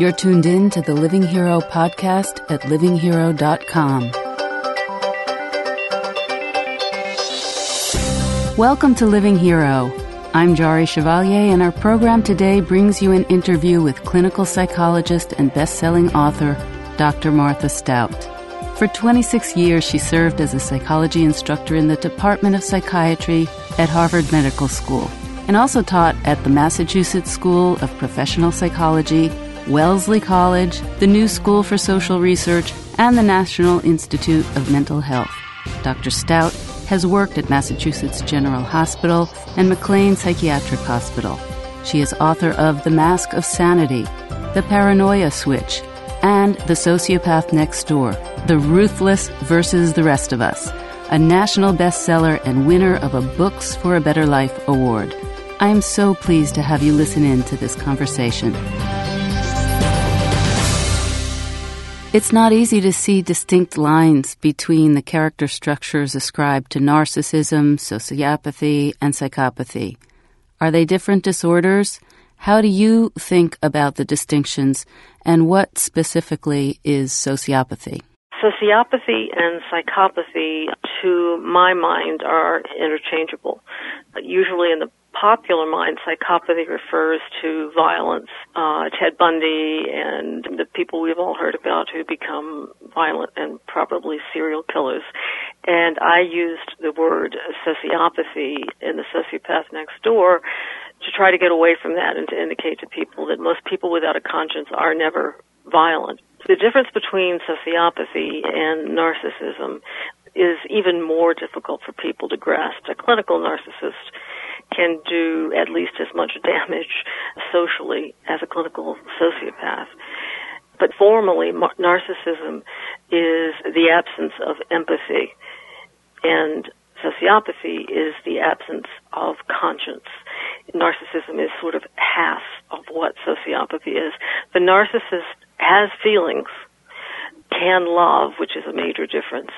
You're tuned in to the Living Hero podcast at livinghero.com. Welcome to Living Hero. I'm Jari Chevalier, and our program today brings you an interview with clinical psychologist and best-selling author Dr. Martha Stout. For 26 years, she served as a psychology instructor in the Department of Psychiatry at Harvard Medical School and also taught at the Massachusetts School of Professional Psychology, Wellesley College, the New School for Social Research, and the National Institute of Mental Health. Dr. Stout has worked at Massachusetts General Hospital and McLean Psychiatric Hospital. She is author of The Mask of Sanity, The Paranoia Switch, and The Sociopath Next Door, The Ruthless versus the Rest of Us, a national bestseller and winner of a Books for a Better Life award. I am so pleased to have you listen in to this conversation. It's not easy to see distinct lines between the character structures ascribed to narcissism, sociopathy, and psychopathy. Are they different disorders? How do you think about the distinctions, and what specifically is sociopathy? Sociopathy and psychopathy, to my mind, are interchangeable. Usually in the popular mind, psychopathy refers to violence. Uh, Ted Bundy and the people we've all heard about who become violent and probably serial killers. And I used the word sociopathy in the sociopath next door to try to get away from that and to indicate to people that most people without a conscience are never violent. The difference between sociopathy and narcissism is even more difficult for people to grasp. A clinical narcissist can do at least as much damage socially as a clinical sociopath. But formally, narcissism is the absence of empathy, and sociopathy is the absence of conscience. Narcissism is sort of half of what sociopathy is. The narcissist has feelings, can love, which is a major difference,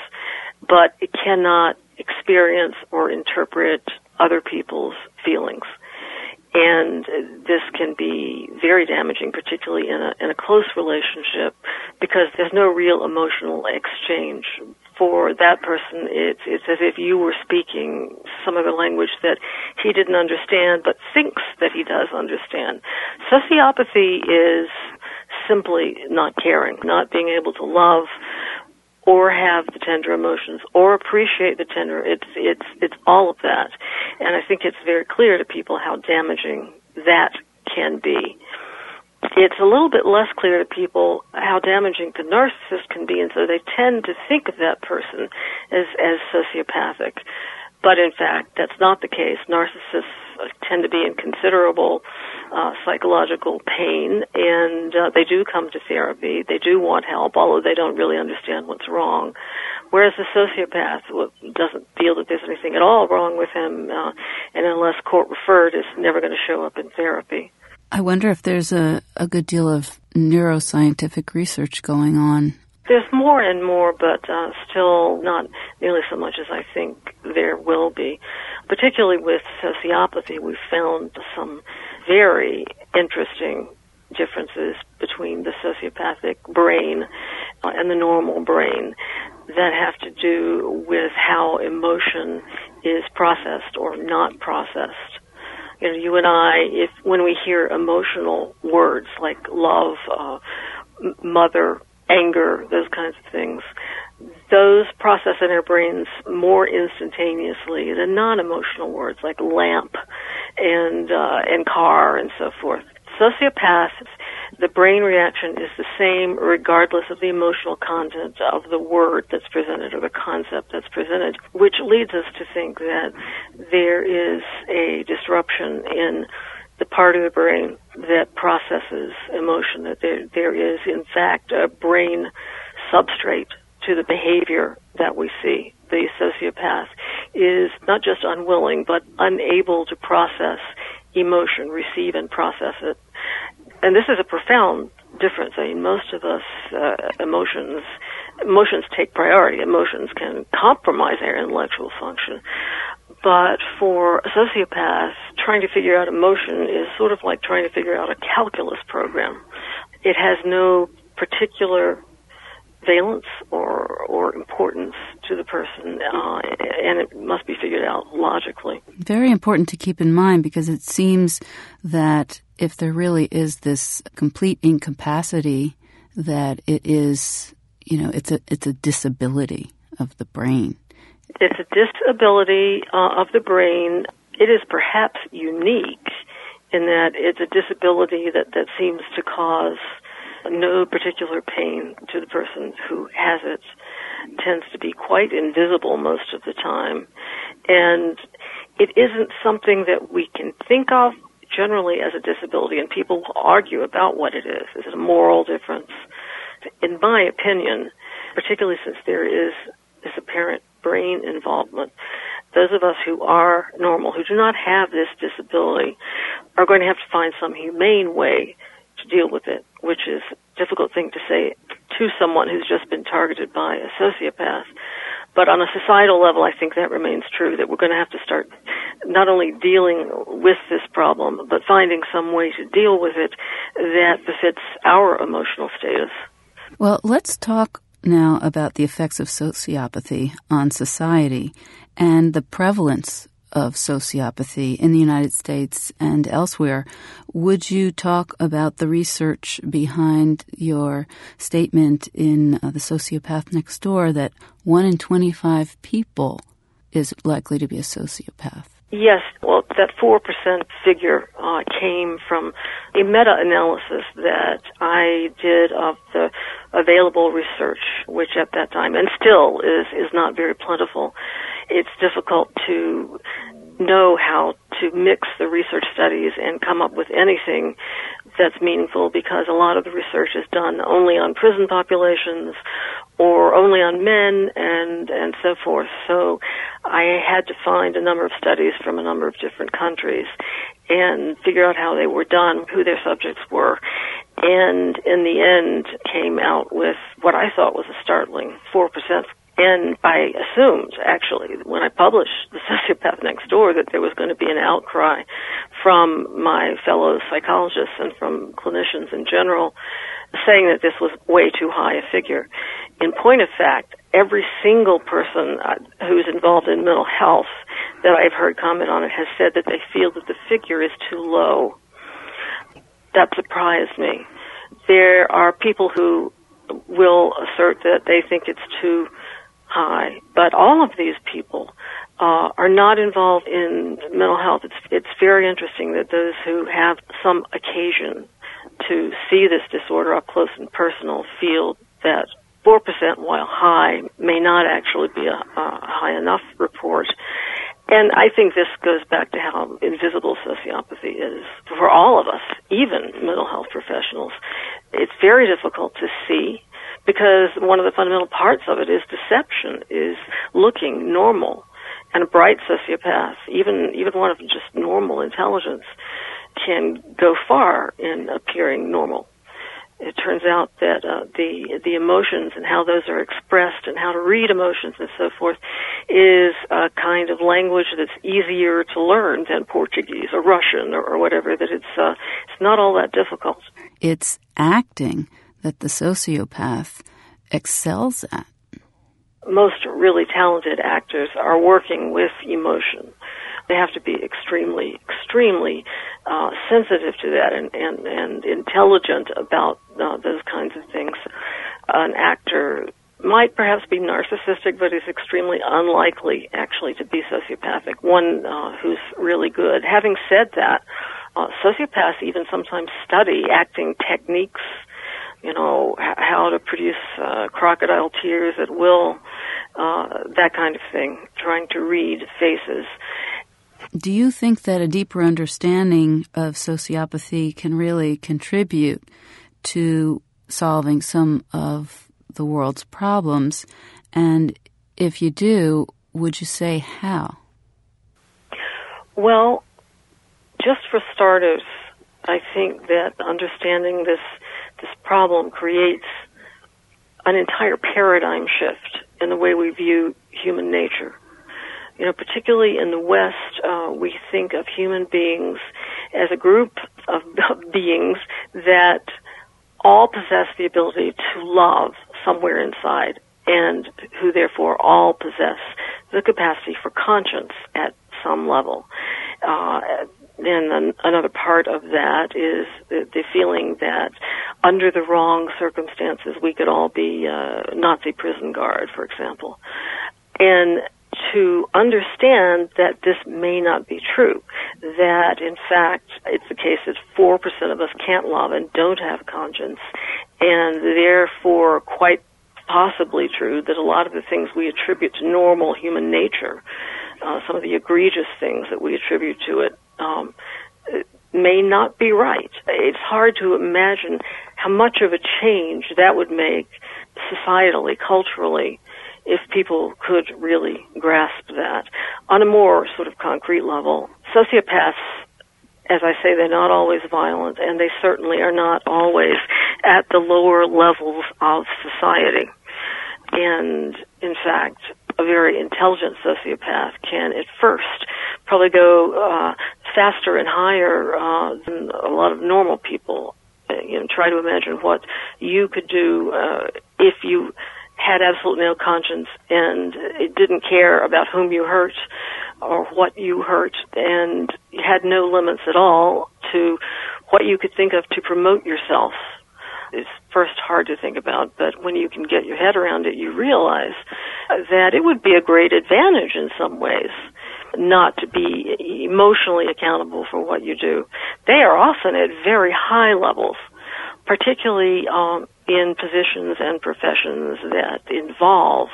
but it cannot experience or interpret other people's feelings. And this can be very damaging, particularly in a, in a close relationship, because there's no real emotional exchange. For that person, it's, it's as if you were speaking some other language that he didn't understand, but thinks that he does understand. Sociopathy is simply not caring, not being able to love or have the tender emotions or appreciate the tender. It's it's it's all of that. And i think it's very clear to people how damaging that can be. It's a little bit less clear to people how damaging the narcissist can be and so they tend to think of that person as as sociopathic. But in fact that's not the case. Narcissists tend to be in considerable uh, psychological pain, and uh, they do come to therapy. They do want help, although they don't really understand what's wrong. Whereas the sociopath doesn't feel that there's anything at all wrong with him, uh, and unless court referred, is never going to show up in therapy. I wonder if there's a, a good deal of neuroscientific research going on there's more and more, but uh, still not nearly so much as I think there will be. Particularly with sociopathy, we've found some very interesting differences between the sociopathic brain and the normal brain that have to do with how emotion is processed or not processed. You know, you and I, if when we hear emotional words like love, uh, mother, anger, those kinds of things, those process in our brains more instantaneously than non-emotional words like lamp and uh, and car and so forth. Sociopaths, the brain reaction is the same regardless of the emotional content of the word that's presented or the concept that's presented, which leads us to think that there is a disruption in the part of the brain that processes emotion, that there, there is in fact a brain substrate to the behavior that we see. The sociopath is not just unwilling, but unable to process emotion, receive and process it. And this is a profound difference. I mean, most of us, uh, emotions, emotions take priority. Emotions can compromise our intellectual function. But for a sociopath, trying to figure out emotion is sort of like trying to figure out a calculus program. it has no particular valence or or importance to the person, uh, and it must be figured out logically. Very important to keep in mind because it seems that if there really is this complete incapacity, that it is, you know, it's a it's a disability of the brain. It's a disability uh, of the brain. It is perhaps unique in that it's a disability that that seems to cause no particular pain to the person who has it. Tends to be quite invisible most of the time. And it isn't something that we can think of generally as a disability and people will argue about what it is. Is it a moral difference? In my opinion particularly since there is this apparent brain involvement those of us who are normal who do not have this disability are going to have to find some humane way to deal with it, which is a difficult thing to say to someone who's just been targeted by a sociopath. But on a societal level, I think that remains true, that we're going to have to start not only dealing with this problem, but finding some way to deal with it that befits our emotional status. Well, let's talk now about the effects of sociopathy on society and the prevalence of sociopathy in the United States and elsewhere. Would you talk about the research behind your statement in uh, The Sociopath Next Door that one in 25 people is likely to be a sociopath? Yes, well, that 4% figure uh, came from a meta analysis that I did of the available research, which at that time, and still is, is not very plentiful. It's difficult to know how to mix the research studies and come up with anything that's meaningful because a lot of the research is done only on prison populations or only on men and and so forth. So I had to find a number of studies from a number of different countries and figure out how they were done, who their subjects were. And in the end came out with what I thought was a startling 4% and I assumed, actually, when I published The Sociopath Next Door, that there was going to be an outcry from my fellow psychologists and from clinicians in general saying that this was way too high a figure. In point of fact, every single person uh, who's involved in mental health that I've heard comment on it has said that they feel that the figure is too low. That surprised me. There are people who will assert that they think it's too high, but all of these people uh, are not involved in mental health. It's it's very interesting that those who have some occasion to see this disorder up close and personal feel that 4%, while high, may not actually be a, a high enough report. And I think this goes back to how invisible sociopathy is for all of us, even mental health professionals. It's very difficult to see because one of the fundamental parts of it is deception, is looking normal. And a bright sociopath, even even one of just normal intelligence, can go far in appearing normal. It turns out that uh, the the emotions and how those are expressed and how to read emotions and so forth is a kind of language that's easier to learn than Portuguese or Russian or, or whatever. That it's uh, it's not all that difficult. It's acting that the sociopath excels at? Most really talented actors are working with emotion. They have to be extremely, extremely uh, sensitive to that and, and, and intelligent about uh, those kinds of things. An actor might perhaps be narcissistic, but is extremely unlikely actually to be sociopathic. One uh, who's really good. Having said that, uh, sociopaths even sometimes study acting techniques you know, how to produce uh, crocodile tears at will, uh, that kind of thing, trying to read faces. Do you think that a deeper understanding of sociopathy can really contribute to solving some of the world's problems? And if you do, would you say how? Well, just for starters, I think that understanding this this problem creates an entire paradigm shift in the way we view human nature. You know, particularly in the West, uh, we think of human beings as a group of, beings that all possess the ability to love somewhere inside and who therefore all possess the capacity for conscience at some level. Uh, and another part of that is the, feeling that under the wrong circumstances we could all be uh, Nazi prison guard, for example. And to understand that this may not be true, that in fact it's the case that 4% of us can't love and don't have conscience, and therefore quite possibly true that a lot of the things we attribute to normal human nature, uh, some of the egregious things that we attribute to it, um, may not be right. It's hard to imagine how much of a change that would make societally, culturally, if people could really grasp that. On a more sort of concrete level, sociopaths, as I say, they're not always violent, and they certainly are not always at the lower levels of society. And in fact, a very intelligent sociopath can at first probably go uh, faster and higher uh, than a lot of normal people. Uh, you know, try to imagine what you could do uh, if you had absolutely no conscience and didn't care about whom you hurt or what you hurt and had no limits at all to what you could think of to promote yourself is first hard to think about, but when you can get your head around it, you realize that it would be a great advantage in some ways not to be emotionally accountable for what you do. They are often at very high levels, particularly um, in positions and professions that involve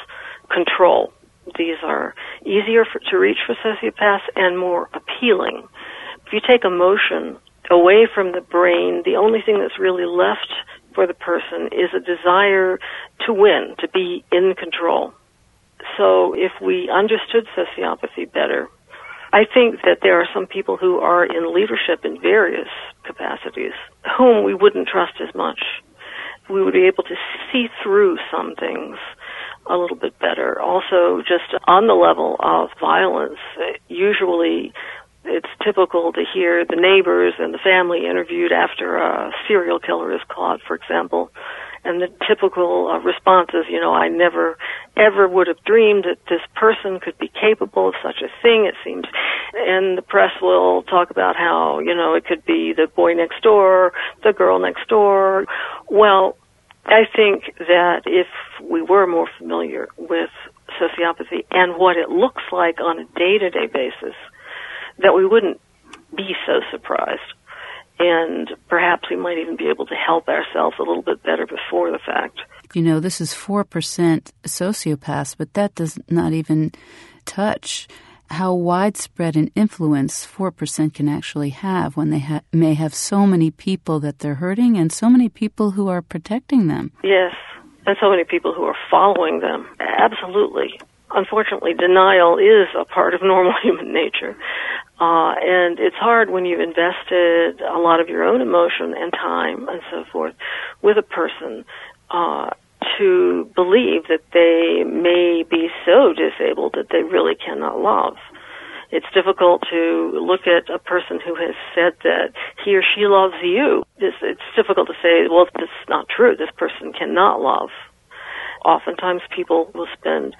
control. These are easier for, to reach for sociopaths and more appealing. If you take emotion away from the brain, the only thing that's really left for the person is a desire to win, to be in control. So if we understood sociopathy better, I think that there are some people who are in leadership in various capacities whom we wouldn't trust as much we would be able to see through some things a little bit better. Also, just on the level of violence, usually it's typical to hear the neighbors and the family interviewed after a serial killer is caught, for example, and the typical uh, response is, you know, I never ever would have dreamed that this person could be capable of such a thing. It seems, and the press will talk about how, you know, it could be the boy next door, the girl next door. Well, I think that if we were more familiar with sociopathy and what it looks like on a day-to-day basis, that we wouldn't be so surprised and perhaps we might even be able to help ourselves a little bit better before the fact. You know, this is 4% sociopaths, but that does not even touch how widespread an influence 4% can actually have when they ha- may have so many people that they're hurting and so many people who are protecting them. Yes, and so many people who are following them. Absolutely. Unfortunately, denial is a part of normal human nature. Uh, and it's hard when you've invested a lot of your own emotion and time and so forth with a person uh, to believe that they may be so disabled that they really cannot love. It's difficult to look at a person who has said that he or she loves you. It's, it's difficult to say, well, this is not true. This person cannot love. Oftentimes people will spend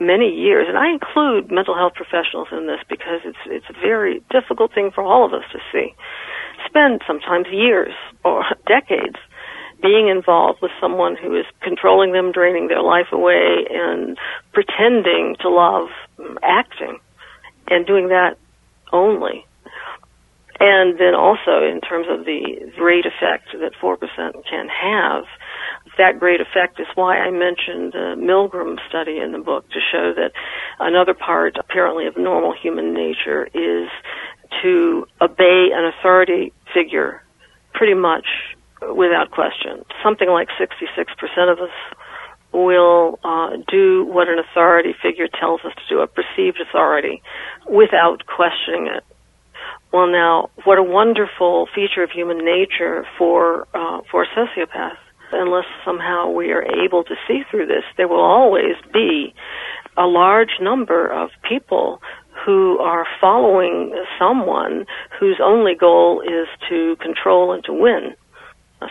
many years, and I include mental health professionals in this because it's it's a very difficult thing for all of us to see. Spend sometimes years or decades being involved with someone who is controlling them, draining their life away, and pretending to love, mm, acting, and doing that only. And then also in terms of the great effect that 4% can have, that great effect is why I mentioned the Milgram study in the book to show that another part apparently of normal human nature is to obey an authority figure pretty much without question. Something like 66% of us will uh, do what an authority figure tells us to do, a perceived authority, without questioning it. Well, now, what a wonderful feature of human nature for uh, for sociopaths unless somehow we are able to see through this, there will always be a large number of people who are following someone whose only goal is to control and to win.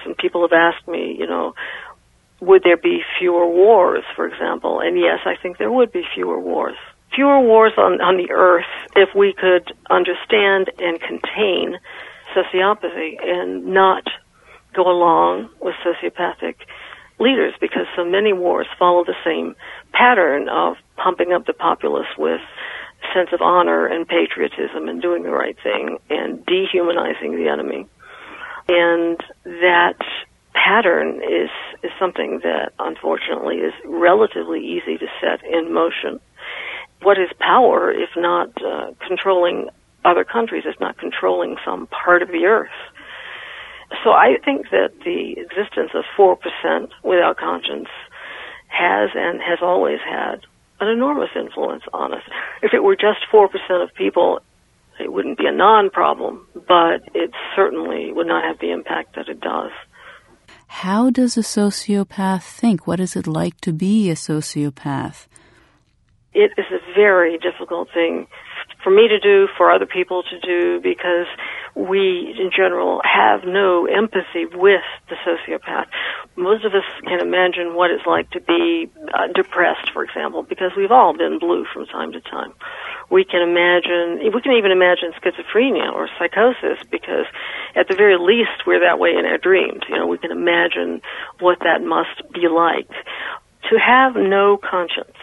Some people have asked me, you know, would there be fewer wars, for example? And yes, I think there would be fewer wars. Fewer wars on, on the earth if we could understand and contain sociopathy and not go along with sociopathic leaders because so many wars follow the same pattern of pumping up the populace with sense of honor and patriotism and doing the right thing and dehumanizing the enemy. And that pattern is is something that unfortunately is relatively easy to set in motion. What is power if not uh, controlling other countries, if not controlling some part of the earth? So I think that the existence of 4% without conscience has and has always had an enormous influence on us. If it were just 4% of people, it wouldn't be a non-problem, but it certainly would not have the impact that it does. How does a sociopath think? What is it like to be a sociopath? It is a very difficult thing for me to do, for other people to do, because we, in general, have no empathy with the sociopath. Most of us can imagine what it's like to be uh, depressed, for example, because we've all been blue from time to time. We can imagine, we can even imagine schizophrenia or psychosis because at the very least we're that way in our dreams. You know, we can imagine what that must be like. To have no conscience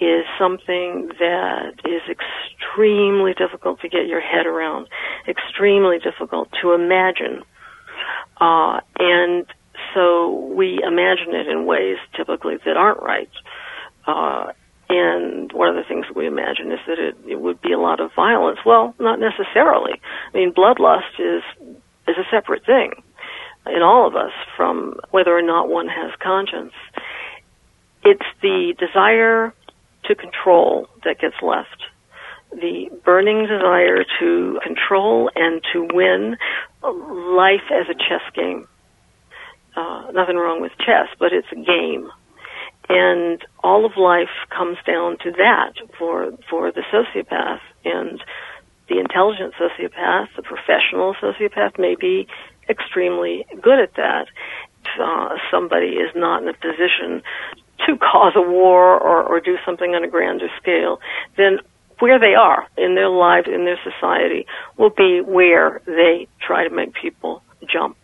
is something that is extremely difficult to get your head around, extremely difficult to imagine. Uh, and so we imagine it in ways typically that aren't right. Uh, and one of the things we imagine is that it, it would be a lot of violence. Well, not necessarily. I mean, bloodlust is is a separate thing in all of us from whether or not one has conscience. It's the desire to control that gets left. The burning desire to control and to win life as a chess game. Uh, nothing wrong with chess, but it's a game. And all of life comes down to that for, for the sociopath. And the intelligent sociopath, the professional sociopath may be extremely good at that. Uh, somebody is not in a position to cause a war or, or do something on a grander scale, then where they are in their lives, in their society, will be where they try to make people jump.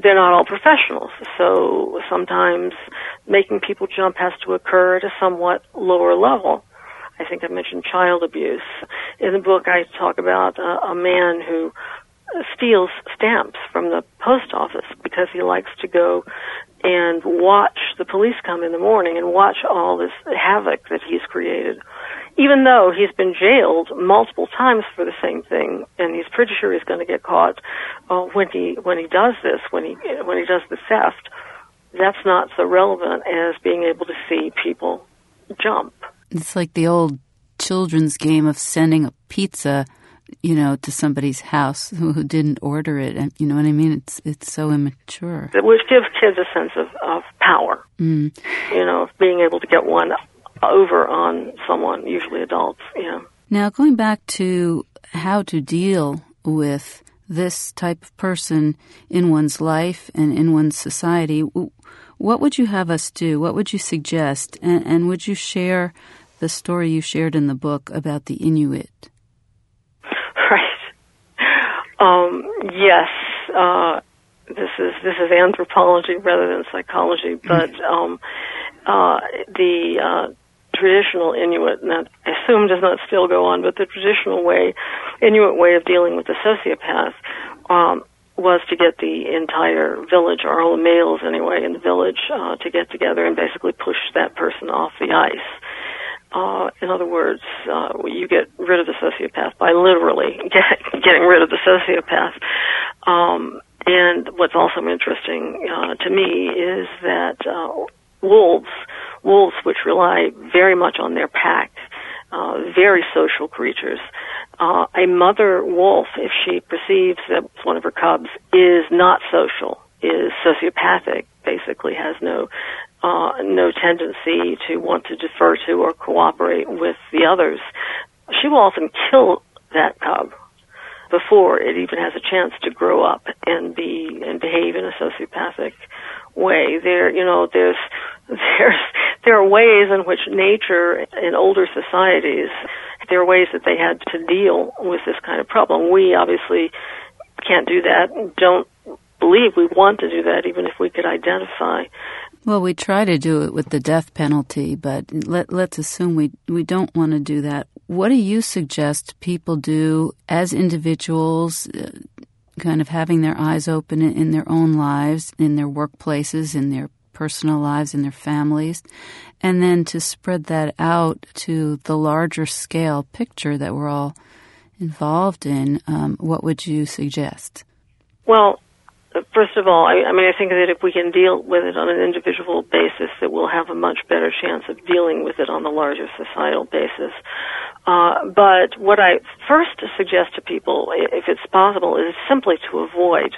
They're not all professionals, so sometimes making people jump has to occur at a somewhat lower level. I think I mentioned child abuse. In the book, I talk about uh, a man who steals stamps from the post office because he likes to go and watch the police come in the morning and watch all this havoc that he's created. Even though he's been jailed multiple times for the same thing, and he's pretty sure he's going to get caught uh, when he when he does this, when he when he does the theft, that's not so relevant as being able to see people jump. It's like the old children's game of sending a pizza you know, to somebody's house who, who didn't order it. And you know what I mean? It's it's so immature. Which gives kids a sense of, of power. Mm. You know, being able to get one over on someone, usually adults. Yeah. Now, going back to how to deal with this type of person in one's life and in one's society, what would you have us do? What would you suggest? And, and would you share the story you shared in the book about the Inuit? Um, yes, uh, this is this is anthropology rather than psychology, mm-hmm. but um, uh, the uh, traditional Inuit, and that I assume does not still go on, but the traditional way, Inuit way of dealing with the sociopath, um, was to get the entire village, or all the males anyway, in the village, uh, to get together and basically push that person off the ice. Uh, in other words, uh, you get rid of the sociopath by literally get, getting rid of the sociopath. Um, and what's also interesting uh, to me is that uh, wolves, wolves which rely very much on their pack, uh, very social creatures. Uh, a mother wolf, if she perceives that one of her cubs is not social, is sociopathic, basically has no uh, no tendency to want to defer to or cooperate with the others, she will often kill that cub before it even has a chance to grow up and be and behave in a sociopathic way. There, you know, there's there's there are ways in which nature in older societies there are ways that they had to deal with this kind of problem. We obviously can't do that. Don't believe we want to do that, even if we could identify. Well, we try to do it with the death penalty, but let, let's assume we, we don't want to do that. What do you suggest people do as individuals, uh, kind of having their eyes open in, in their own lives, in their workplaces, in their personal lives, in their families, and then to spread that out to the larger scale picture that we're all involved in? Um, what would you suggest? Well, first of all, I, I mean, I think that if we can deal with it on an individual basis, that we'll have a much better chance of dealing with it on the larger societal basis. Uh, but what I first suggest to people, if it's possible, is simply to avoid.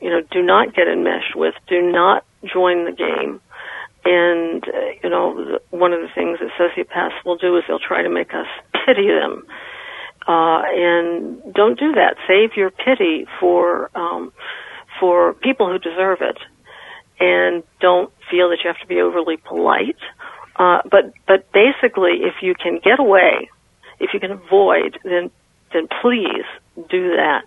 You know, do not get enmeshed with, do not join the game. And, uh, you know, one of the things that sociopaths will do is they'll try to make us pity them. Uh, and don't do that. Save your pity for, um, for people who deserve it, and don't feel that you have to be overly polite. Uh, but but basically, if you can get away, if you can avoid, then then please do that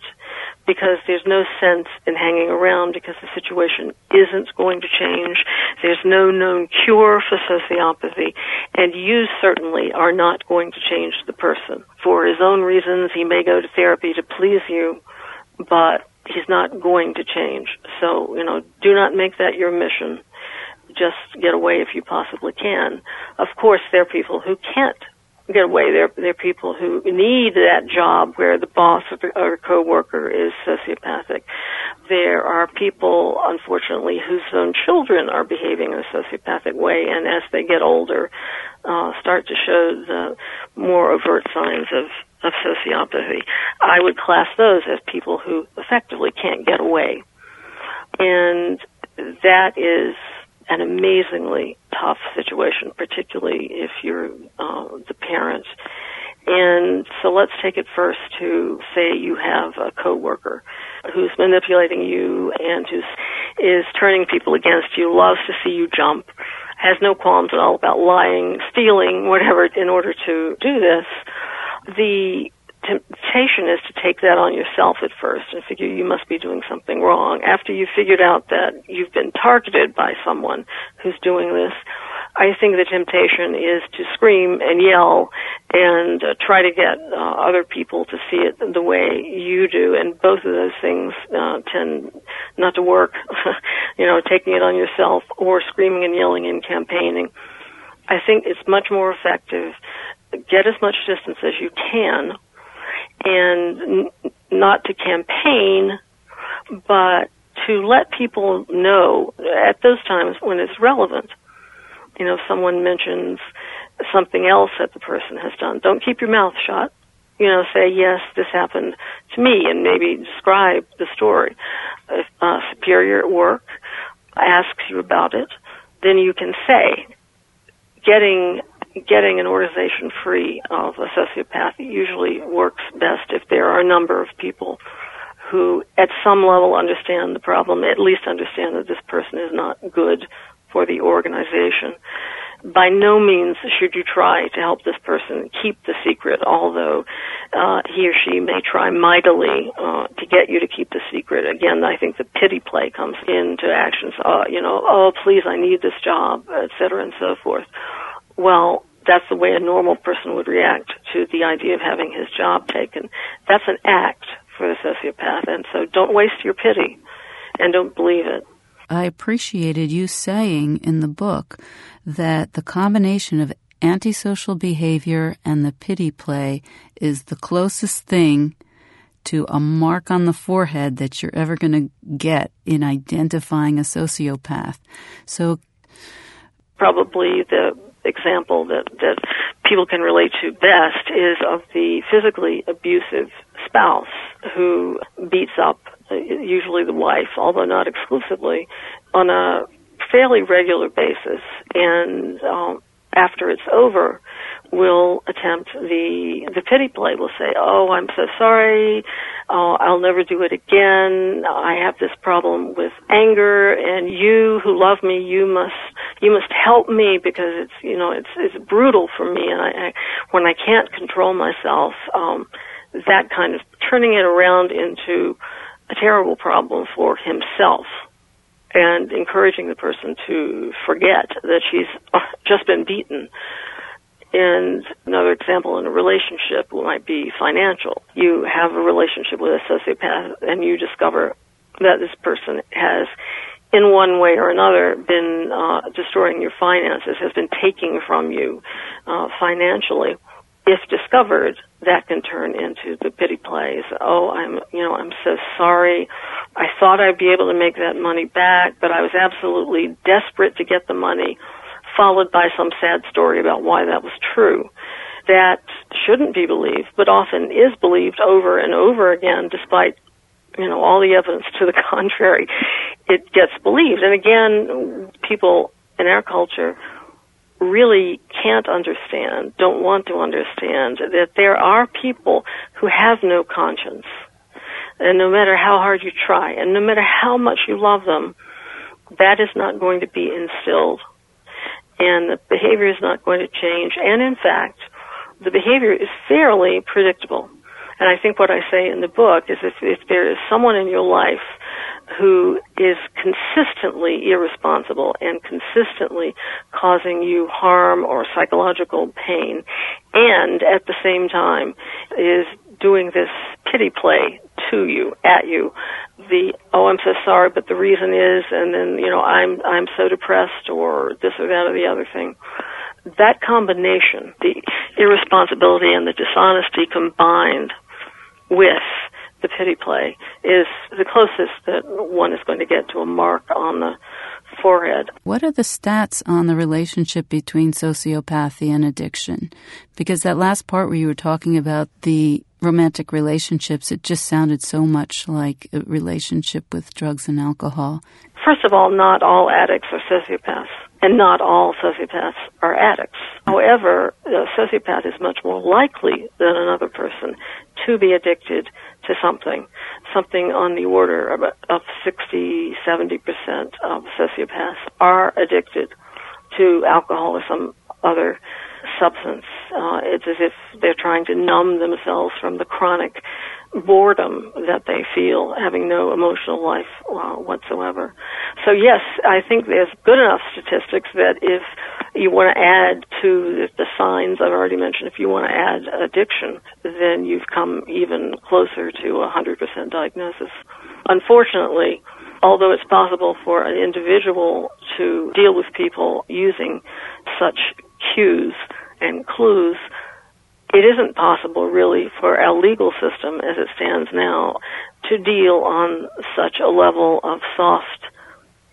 because there's no sense in hanging around because the situation isn't going to change. There's no known cure for sociopathy, and you certainly are not going to change the person. For his own reasons, he may go to therapy to please you, but he's not going to change. So, you know, do not make that your mission. Just get away if you possibly can. Of course, there are people who can't get away. There, there are people who need that job where the boss or coworker is sociopathic. There are people, unfortunately, whose own children are behaving in a sociopathic way, and as they get older, uh, start to show the more overt signs of of sociopathy. I would class those as people who effectively can't get away. And that is an amazingly tough situation, particularly if you're uh, the parent. And so let's take it first to say you have a coworker who's manipulating you and who is turning people against you, loves to see you jump, has no qualms at all about lying, stealing, whatever, in order to do this the temptation is to take that on yourself at first and figure you must be doing something wrong. After you've figured out that you've been targeted by someone who's doing this, I think the temptation is to scream and yell and uh, try to get uh, other people to see it the way you do. And both of those things uh, tend not to work. you know, taking it on yourself or screaming and yelling and campaigning. I think it's much more effective get as much distance as you can and n- not to campaign, but to let people know at those times when it's relevant. You know, if someone mentions something else that the person has done, don't keep your mouth shut. You know, say, yes, this happened to me, and maybe describe the story. If a superior at work asks you about it, then you can say, getting getting an organization free of a sociopath usually works best if there are a number of people who at some level understand the problem, at least understand that this person is not good for the organization. By no means should you try to help this person keep the secret, although uh, he or she may try mightily uh, to get you to keep the secret. Again, I think the pity play comes into action. Uh, you know, oh, please, I need this job, et cetera, and so forth well, that's the way a normal person would react to the idea of having his job taken. That's an act for the sociopath, and so don't waste your pity and don't believe it. I appreciated you saying in the book that the combination of antisocial behavior and the pity play is the closest thing to a mark on the forehead that you're ever going to get in identifying a sociopath. So, probably the example that, that people can relate to best is of the physically abusive spouse who beats up uh, usually the wife, although not exclusively, on a fairly regular basis. And um, after it's over, will attempt the the pity play. Will say, "Oh, I'm so sorry. Oh, I'll never do it again. I have this problem with anger, and you who love me, you must you must help me because it's you know it's it's brutal for me, and I, I when I can't control myself, um, that kind of turning it around into a terrible problem for himself." And encouraging the person to forget that she's just been beaten. And another example in a relationship might be financial. You have a relationship with a sociopath and you discover that this person has in one way or another been uh, destroying your finances, has been taking from you uh, financially if discovered, that can turn into the pity plays. Oh, I'm, you know, I'm so sorry. I thought I'd be able to make that money back, but I was absolutely desperate to get the money, followed by some sad story about why that was true. That shouldn't be believed, but often is believed over and over again, despite you know all the evidence to the contrary. It gets believed, and again, people in our culture really can't understand, don't want to understand that there are people who have no conscience. And no matter how hard you try, and no matter how much you love them, that is not going to be instilled. And the behavior is not going to change. And in fact, the behavior is fairly predictable. And I think what I say in the book is if, if there is someone in your life who is consistently irresponsible and consistently causing you harm or psychological pain, and at the same time is doing this pity play to you, at you, the oh I'm so sorry, but the reason is, and then you know I'm I'm so depressed or this or that or the other thing. That combination, the irresponsibility and the dishonesty combined with the pity play is the closest that one is going to get to a mark on the forehead. What are the stats on the relationship between sociopathy and addiction? Because that last part where you were talking about the romantic relationships, it just sounded so much like a relationship with drugs and alcohol. First of all, not all addicts are sociopaths, and not all sociopaths are addicts. However, a sociopath is much more likely than another person to be addicted to something, something on the order of, of 60, 70% of sociopaths are addicted to alcohol or some other substance. Uh, it's as if they're trying to numb themselves from the chronic boredom that they feel, having no emotional life uh, whatsoever. So yes, I think there's good enough statistics that if you want to add to the signs I've already mentioned, if you want to add addiction, then you've come even closer to a 100% diagnosis. Unfortunately, although it's possible for an individual to deal with people using such cues and clues, it isn't possible really for our legal system as it stands now to deal on such a level of soft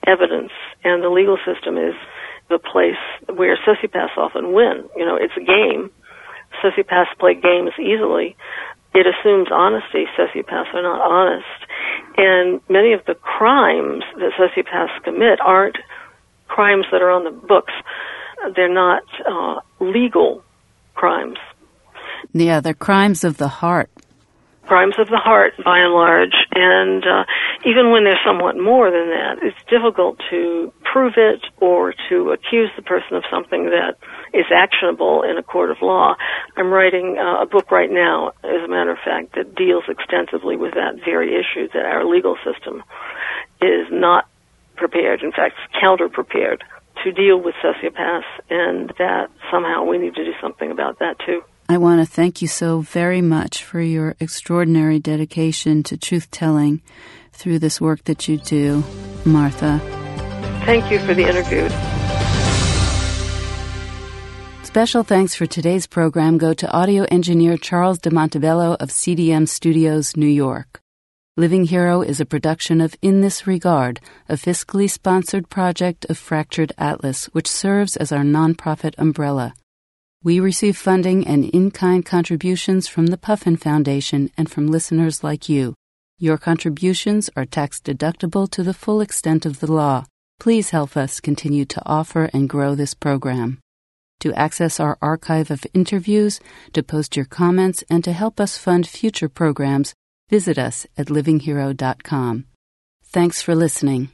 evidence. And the legal system is the place where sociopaths often win. You know, it's a game. Sociopaths play games easily. It assumes honesty. Sociopaths are not honest. And many of the crimes that sociopaths commit aren't crimes that are on the books. They're not uh, legal crimes. Yeah, they're crimes of the heart. Crimes of the heart, by and large, and uh, even when they're somewhat more than that, it's difficult to prove it or to accuse the person of something that is actionable in a court of law. I'm writing uh, a book right now, as a matter of fact, that deals extensively with that very issue that our legal system is not prepared, in fact, counter prepared to deal with sociopaths, and that somehow we need to do something about that too. I want to thank you so very much for your extraordinary dedication to truth telling through this work that you do, Martha. Thank you for the interview. Special thanks for today's program go to audio engineer Charles de Montebello of CDM Studios, New York. Living Hero is a production of In This Regard, a fiscally sponsored project of Fractured Atlas, which serves as our nonprofit umbrella. We receive funding and in kind contributions from the Puffin Foundation and from listeners like you. Your contributions are tax deductible to the full extent of the law. Please help us continue to offer and grow this program. To access our archive of interviews, to post your comments, and to help us fund future programs, visit us at livinghero.com. Thanks for listening.